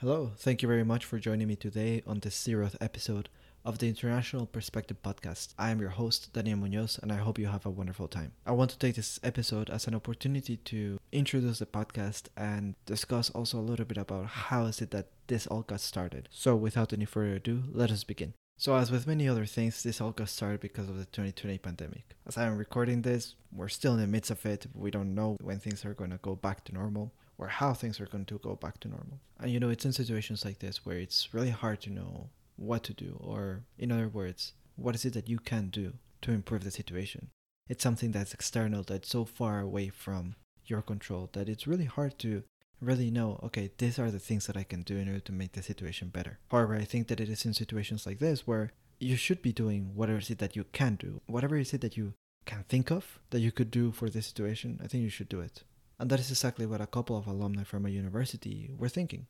Hello, thank you very much for joining me today on this zeroth episode of the International Perspective Podcast. I am your host, Daniel Munoz, and I hope you have a wonderful time. I want to take this episode as an opportunity to introduce the podcast and discuss also a little bit about how is it that this all got started. So without any further ado, let us begin. So, as with many other things, this all got started because of the 2020 pandemic. As I am recording this, we're still in the midst of it. We don't know when things are going to go back to normal or how things are going to go back to normal. And you know, it's in situations like this where it's really hard to know what to do, or in other words, what is it that you can do to improve the situation. It's something that's external, that's so far away from your control that it's really hard to really know, okay, these are the things that I can do in order to make the situation better. However, I think that it is in situations like this where you should be doing whatever it is that you can do, whatever it is that you can think of that you could do for this situation, I think you should do it. And that is exactly what a couple of alumni from a university were thinking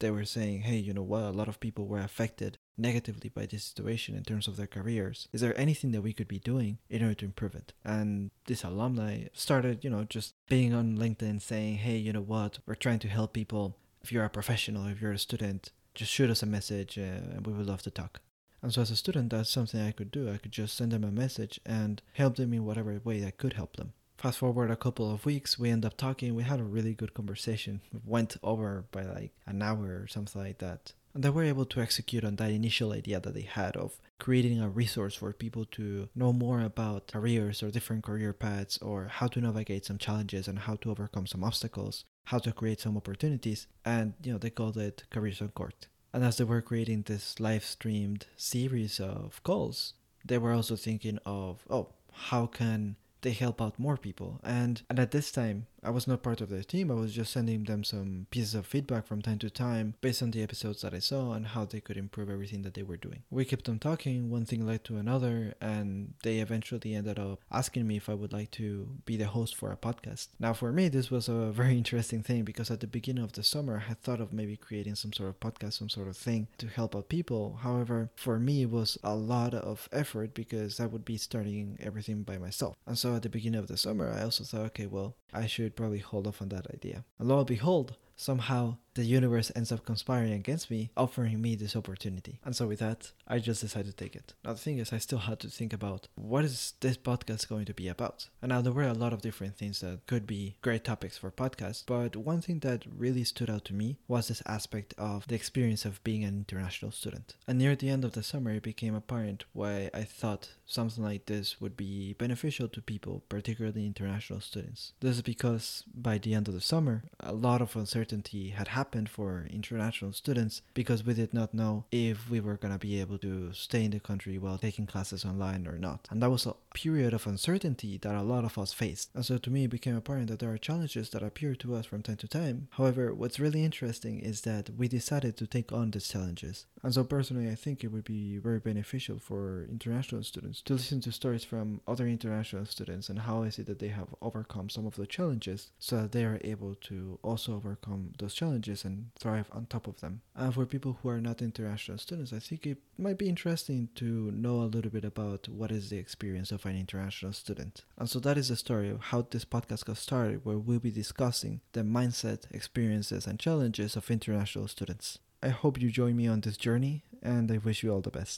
they were saying, hey, you know what, a lot of people were affected negatively by this situation in terms of their careers. Is there anything that we could be doing in order to improve it? And this alumni started, you know, just being on LinkedIn saying, hey, you know what, we're trying to help people. If you're a professional, if you're a student, just shoot us a message uh, and we would love to talk. And so, as a student, that's something I could do. I could just send them a message and help them in whatever way I could help them. Fast forward a couple of weeks, we end up talking. We had a really good conversation. We went over by like an hour or something like that. And they were able to execute on that initial idea that they had of creating a resource for people to know more about careers or different career paths or how to navigate some challenges and how to overcome some obstacles, how to create some opportunities. And, you know, they called it Careers on Court. And as they were creating this live streamed series of calls, they were also thinking of, oh, how can they help out more people. And and at this time, I was not part of their team. I was just sending them some pieces of feedback from time to time based on the episodes that I saw and how they could improve everything that they were doing. We kept on talking, one thing led to another, and they eventually ended up asking me if I would like to be the host for a podcast. Now, for me, this was a very interesting thing because at the beginning of the summer, I had thought of maybe creating some sort of podcast, some sort of thing to help out people. However, for me, it was a lot of effort because I would be starting everything by myself. And so at the beginning of the summer, I also thought, okay, well, I should probably hold off on that idea. And lo and behold, somehow the universe ends up conspiring against me, offering me this opportunity. And so with that, I just decided to take it. Now the thing is, I still had to think about what is this podcast going to be about. And now there were a lot of different things that could be great topics for podcasts, but one thing that really stood out to me was this aspect of the experience of being an international student. And near the end of the summer, it became apparent why I thought something like this would be beneficial to people, particularly international students. This is because by the end of the summer, a lot of uncertainty had happened happened for international students because we did not know if we were going to be able to stay in the country while taking classes online or not. And that was a period of uncertainty that a lot of us faced. And so to me, it became apparent that there are challenges that appear to us from time to time. However, what's really interesting is that we decided to take on these challenges. And so personally, I think it would be very beneficial for international students to listen to stories from other international students and how is it that they have overcome some of the challenges so that they are able to also overcome those challenges and thrive on top of them. And for people who are not international students, I think it might be interesting to know a little bit about what is the experience of an international student. And so that is the story of how this podcast got started, where we'll be discussing the mindset, experiences, and challenges of international students. I hope you join me on this journey, and I wish you all the best.